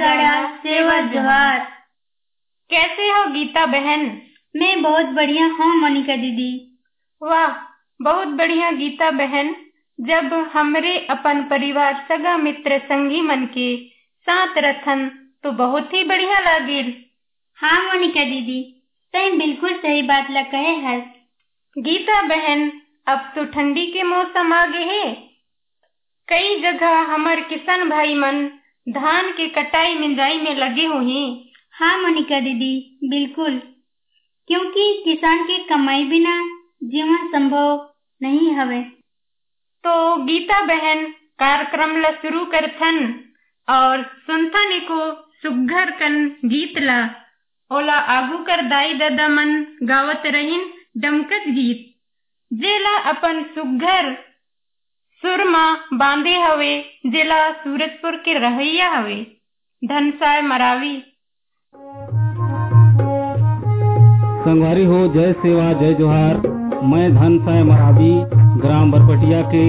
सेवा जोहार कैसे हो गीता बहन? मैं बहुत बढ़िया हूँ मोनिका दीदी। वाह बहुत बढ़िया गीता बहन। जब हमरे अपन परिवार सगा मित्र संगी मन के साथ रथन तो बहुत ही बढ़िया लागिल। हाँ मोनिका दीदी तय बिल्कुल सही बात ला कहे हस गीता बहन अब तो ठंडी के मौसम आ गए है। कई जगह हमार किसान भाई मन धान के कटाई मिंजाई में लगे हुए हाँ मोनिका दीदी, बिल्कुल। क्योंकि किसान के कमाई बिना जीवन संभव नहीं हवे। तो गीता बहन कार्यक्रम ला शुरू करथन और सुनथन को सुघर कन गीत ला। ओला आगू कर दाई दादा मन गावत रहिन डमकत गीत। जेला अपन सुघर सुरमा बांधे हवे जिला सूरजपुर के रहैया हवे धनसाय मरावी संगवारी हो जय सेवा जय जोहार मैं धन साय मरावी ग्राम बरपटिया के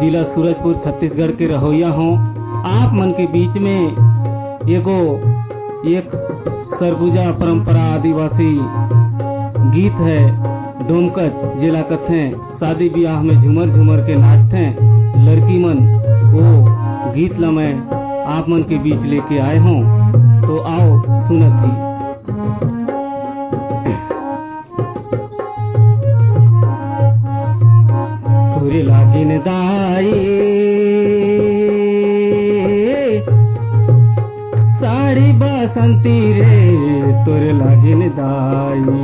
जिला सूरजपुर छत्तीसगढ़ के रहोइया हूँ आप मन के बीच में एगो एक सरगुजा परंपरा आदिवासी गीत है डोमकच जिला कथे शादी ब्याह में झुमर झुमर के नाचते लड़की मन वो गीत ला मैं आप मन के बीच लेके आए हूँ। तो आओ, सुनत ही। तुरे लागिन दाई। साड़ी बसंती रे, तुरे लागिन दाई।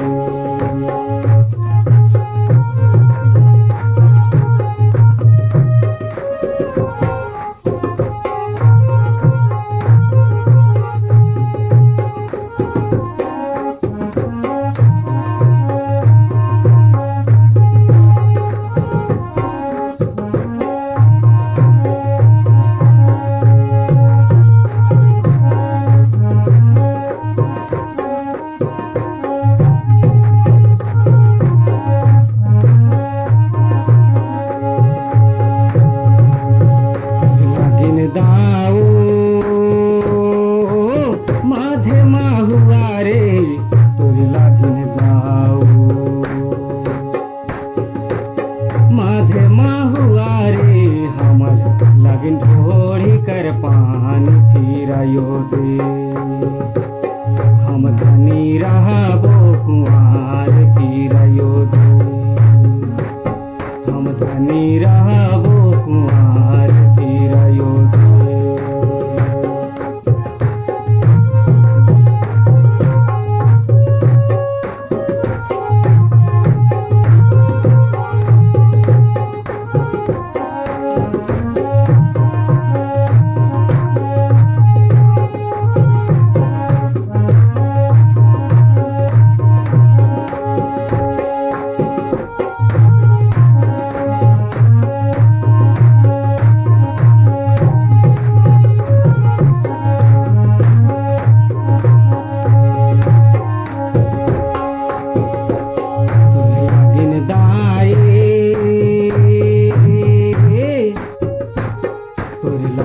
नागिन ढोड़ी कर पान फिरा यो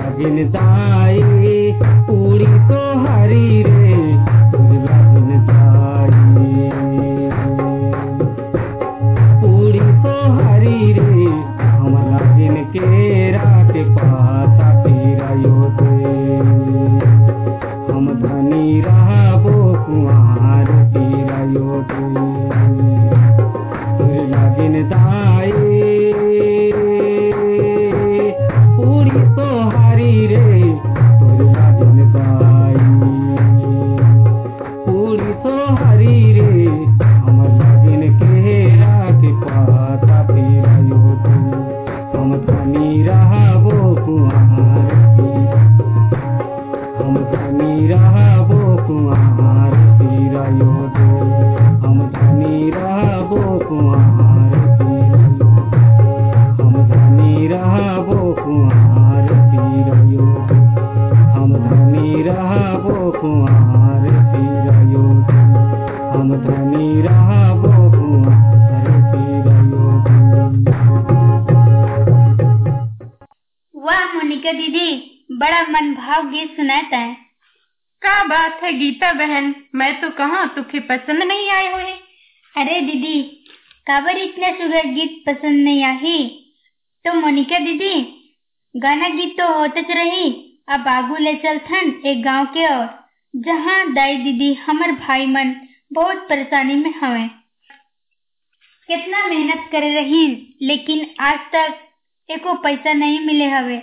भजन दाई पूरी तो हरी रे। मनभाव गीत सुनाता है। का बात है गीता बहन, मैं तो कहा तुखे पसंद नहीं आए हुए। अरे दीदी काबर इतना सुगर गीत पसंद नहीं आई तो मोनिका दीदी, गाना गीत तो होते रही। अब आगू ले चलथन एक गाँव के और, जहाँ दाई दीदी हमर भाई मन बहुत परेशानी में हवे। कितना मेहनत करे रही, लेकिन आज तक एको पैसा नहीं मिले हवे।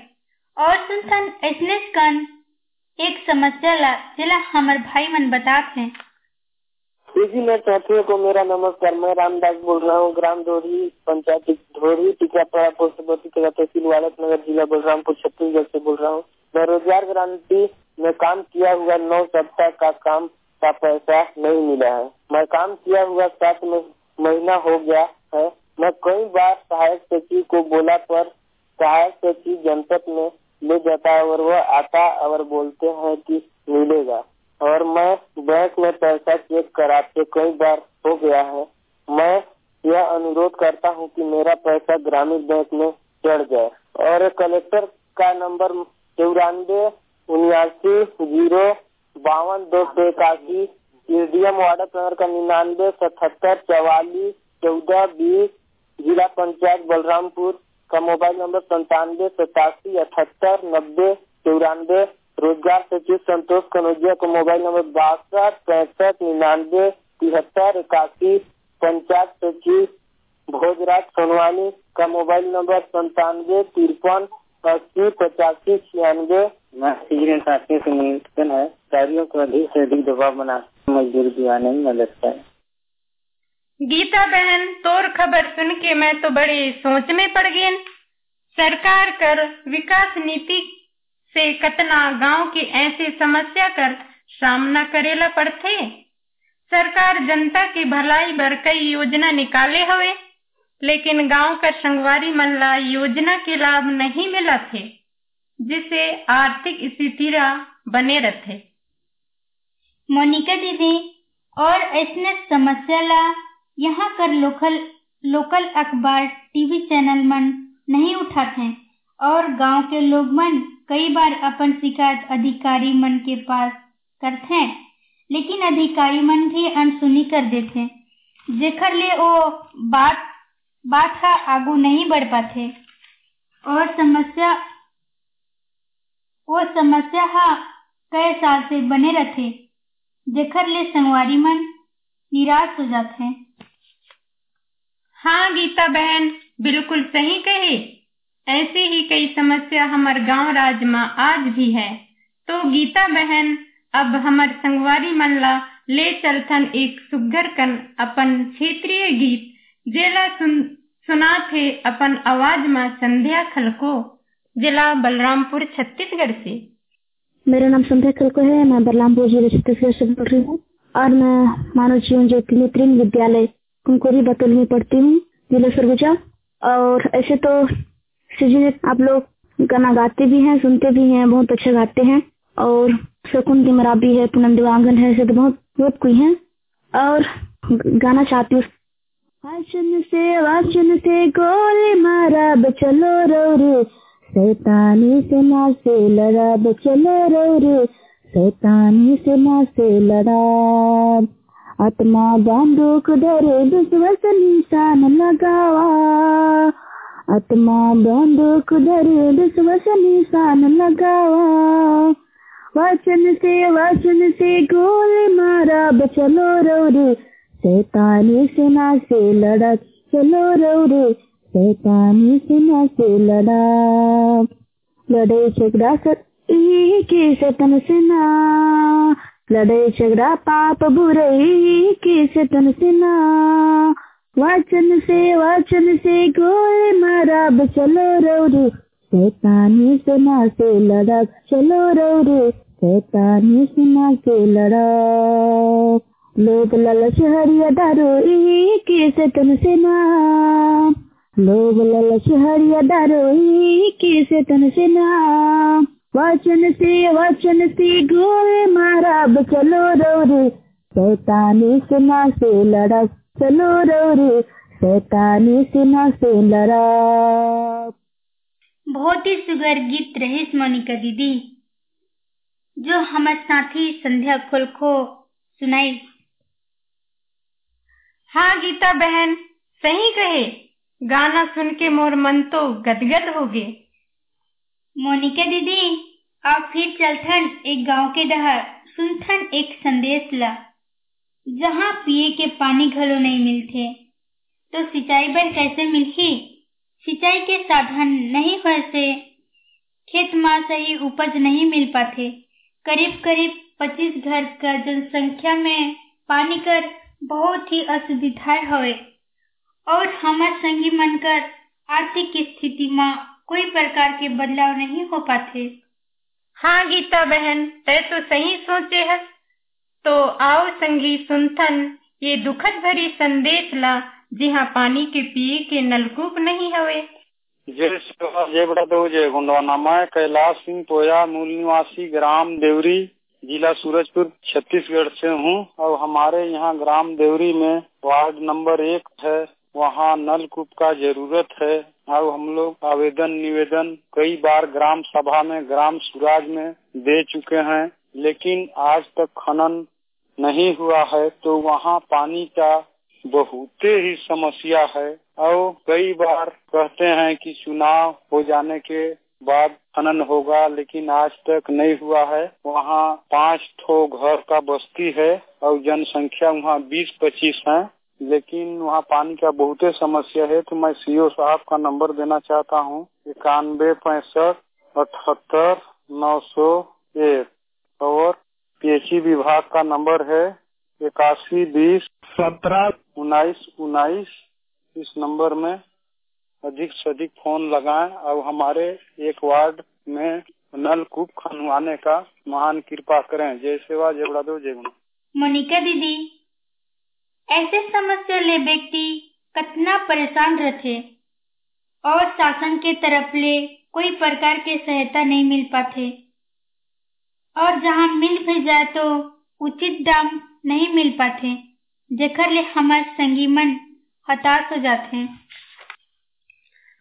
और सुनसन कन, एक समस्या ला, जिला हमार भाई मन बताते हैं। जी मैं साथियों को मेरा नमस्कार, मैं रामदास बोल रहा हूँ, ग्राम धोरी पंचायत टिकापाड़ा पोस्टपति तहसील नगर जिला बलरामपुर, छत्तीसगढ़ से बोल रहा हूँ। मैं रोज़गार गारंटी में काम किया हुआ नौ सप्ताह का काम का पैसा नहीं मिला है। मैं काम किया हुआ सात महीना हो गया है। मैं कई बार सहायक सचिव को बोला पर सहायक सचिव जनपद में ले जाता है और वह आता और बोलते हैं कि मिलेगा। और मैं बैंक में पैसा चेक कराते कई बार हो गया है। मैं यह अनुरोध करता हूँ कि मेरा पैसा ग्रामीण बैंक में चढ़ जाए। और कलेक्टर का नंबर चौरानवे उन्यासी ज़ीरो बावन दो सौ इक्यासी एडीएम वार्ड नगर का निन्यानवे सतहत्तर, चौवालीस, चौदह, बीस, जिला पंचायत बलरामपुर का मोबाइल नंबर संतानवे सतासी, अठहत्तर, नब्बे, चौरानवे, रोज़गार सचिव संतोष कनौजिया का मोबाइल नंबर बासठ, पैंसठ, निन्यानवे, तिहत्तर, इक्यासी, पंचायत सचिव भोजराज सोनवानी का मोबाइल नंबर संतानवे तिरपन, अस्सी, पचासी, छियानवे। सीज़न साथियों से निवेदन है। कार्यों को अधिक से अधिक दबाव बना मजदूर दिवाने में मदद करें। गीता बहन, तोर खबर सुन के मैं तो बड़े सोच में पड़ गई सरकार कर विकास नीति से कतना गाँव की ऐसी समस्या कर सामना करेला पड़ते सरकार जनता की भलाई बर कई योजना निकाले हुए लेकिन गाँव का संगवारी मन ला योजना के लाभ नहीं मिला थे जिससे आर्थिक स्थिति बने रहते मोनिका दीदी, और ऐसने समस्या ला यहाँ कर लोकल लोकल अखबार, टीवी चैनल मन नहीं उठाते और गाँव के लोग मन कई बार अपन शिकायत अधिकारी मन के पास करते हैं, लेकिन अधिकारी मन भी अनसुनी कर देते जेखर ले वो बात बात का आगू नहीं बढ़ पाते और समस्या, वो समस्या हा कई साल से बने रहते। जेखर ले संगवारी मन निराश हो जाते हैं, गीता बहन, बिल्कुल सही कहे। ऐसे ही कई समस्या हमार गाँव राज में आज भी है। तो गीता बहन, अब हमार संगवारी मन ला चलथन एक सुग्घर कन अपन क्षेत्रीय गीत, जेला सुन सुना थे अपन आवाज़ में संध्या खलको, जिला बलरामपुर, छत्तीसगढ़ से। मेरा नाम संध्या खलको है, मैं बलरामपुर जिला, छत्तीसगढ़ से बोल रही हूँ। और मैं मानव जीवन ज्योति नेत्रीन विद्यालय कुमकुरी बतौल में पढ़ती हूँ। जिला सरगुजा। और ऐसे तो सीजी आप लोग गाना गाते भी हैं, सुनते भी हैं, बहुत अच्छा गाते हैं। और शकुन की मराबी है, पूनम दिवांगन है, ऐसे तो बहुत बहुत कोई है। और गाना चाहती हूँ। वाचन से वाचन से गोली मारा चलो रो सैतानी से ना से लड़ा चलो रो सैतानी से ना से लड़ा आत्मा बंदूक धरे विश्वस निशान लगावा आत्मा बंदूक धरे विश्वस निशान लगावा वचन से वचन से गोली मारा चलो रो रे सैतानी सेना से लड़ा चलो रो रे सैतानी सेना से लड़ा लड़े झगड़ा सर के सतन सेना लड़े झगड़ा पाप बुरई के सतन सेना वचन से वचन से गोली मारा चलो रो रे सैतानी सेना से लड़ा चलो रो रे सैतानी सेना से लड़ा लोग ललच हरिया दारू के सतन सेना लोग ललच हरिया दारू के सतन सेना वचन से वचन से गोले मारा चलो रो सैतानी सेना से लड़ा, चलो रो सैतानी सेना से लड़ा। बहुत ही सुगर गीत रहीस मोनिका दीदी। जो हमारे साथी संध्या खोल को सुनाई। हाँ गीता बहन, सही कहे। गाना सुन के मोर मन तो गदगद हो गए। मोनिका दीदी, आप फिर चलथन एक गाँव के डहर सुनथन एक संदेश ला। जहाँ पिए के पानी घलो नहीं मिलते तो सिंचाई बर कैसे मिलही? सिंचाई के साधन नहीं होए से खेत में सही उपज नहीं मिल पाते। करीब करीब 25 घर का जनसंख्या में पानी कर बहुत ही असुविधाएँ हुए। और हमारे संगी मनकर आर्थिक स्थिति में कोई प्रकार के बदलाव नहीं हो पाते। हाँ गीता बहन तय तो सही सोचे है। तो आओ संगी सुनथन ये दुखद भरी संदेश ला जहाँ पानी के पिए के नलकूप नहीं हवे। जय जय गुंडवाना। मैं कैलाश सिंह तोया मूल निवासी ग्राम देवरी, जिला सूरजपुर, छत्तीसगढ़ से हूँ। और हमारे यहाँ ग्राम देवरी में वार्ड नंबर एक है। वहाँ नलकूप का ज़रूरत है। और हम लोग आवेदन, निवेदन कई बार ग्राम सभा में, ग्राम सुराज में दे चुके हैं, लेकिन आज तक खनन नहीं हुआ है तो वहाँ पानी का बहुत ही समस्या है। और कई बार कहते हैं कि चुनाव हो जाने के बाद खनन होगा, लेकिन आज तक नहीं हुआ है। वहाँ पाँच ठो घर का बस्ती है, और जनसंख्या वहाँ बीस पच्चीस है। लेकिन वहाँ पानी का बहुत ही समस्या है तो मैं सीओ साहब का नंबर देना चाहता हूँ। इक्यानवे पैंसठ अठहत्तर नौ सौ एक। और पीएचई विभाग का नंबर है इक्यासी बीस सत्रह उन्नीस उन्नीस। इस नंबर में अधिक से अधिक फ़ोन लगाएँ। और हमारे एक वार्ड में नलकूप खनवाने का महान कृपा करें। जय सेवा जय दो जय गुण मोनिका दीदी। ऐसे समस्या ले व्यक्ति कितना परेशान रहते और शासन के तरफ़ ले कोई प्रकार के सहायता नहीं मिल पाते और जहाँ मिल भी जाए तो उचित दाम नहीं मिल पाते जेकर ले हमारे संगी मन हताश हो जाते हैं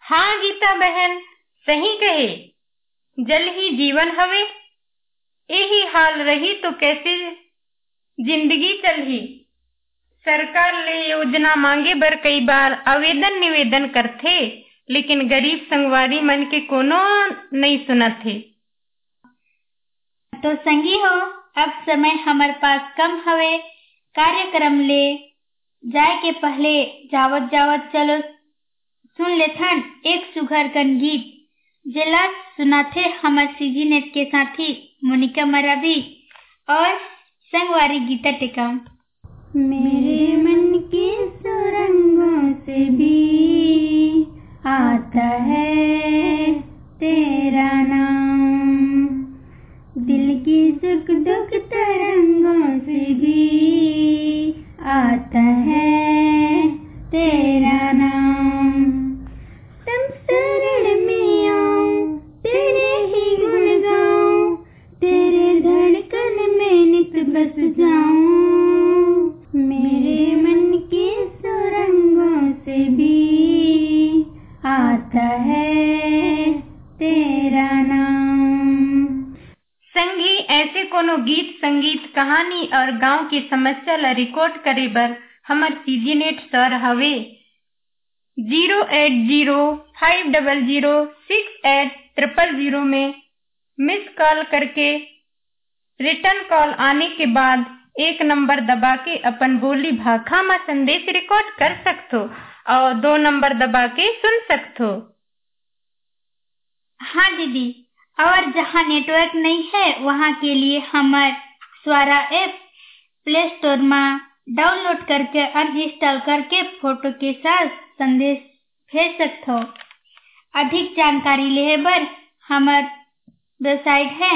हाँ गीता बहन, सही कहे। जल ही जीवन हवे यही हाल रही तो कैसे ज़िंदगी चलही। सरकार ले योजना मांगे बर कई बार आवेदन निवेदन करथे, लेकिन गरीब संगवारी मन के कोनो नहीं सुनत थे तो संगी हो, अब समय हमारे पास कम हवे। कार्यक्रम ले जाए के पहले जावत जावत चलो। सुन लेथन एक सुघर गन गीत। जिला सुनाथे हमार सीजी नेट के साथी मोनिका मराबी और संगवारी गीता टिकाम। मेरे मन की सुरंगों से भी आता है तेरा नाम। दिल की सुख दुख तरंगों से भी आता है तेरा कहानी और गाँव की समस्या ला रिकॉर्ड करे बर हमर सीजी नेट सर हवे। Zero eight zero five double zero six eight triple zero में मिस कॉल करके रिटर्न कॉल आने के बाद एक नंबर दबा के अपन बोली भाखा में संदेश रिकॉर्ड कर सकते और दो नंबर दबा के सुन सकते हो हाँ दीदी, और जहाँ नेटवर्क नहीं है, वहाँ के लिए हमार स्वारा ऐप प्ले स्टोर में डाउनलोड करके अनइंस्टॉल करके फ़ोटो के साथ संदेश भेज सकते हो अधिक जानकारी ले बर हमार वेबसाइट है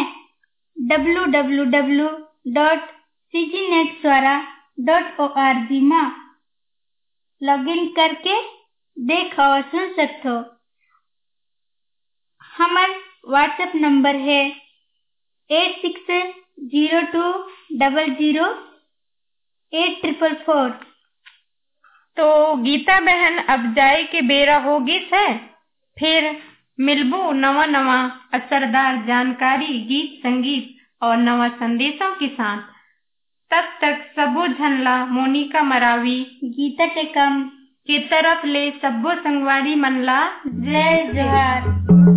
www.cgnetswara.org में लॉगिन करके देख और सुन सकते हो हमार व्हाट्सएप नंबर है eight six zero two double zero eight triple four. तो गीता बहन अब जाए के बेरा होगी है फिर मिलबो नवा नवा असरदार जानकारी, गीत संगीत और नवा संदेशों के साथ। तब तक सबो झनला मोनिका मरावी, गीता टेकम के तरफ़ ले सब्बो संगवारी मनला। जय जोहार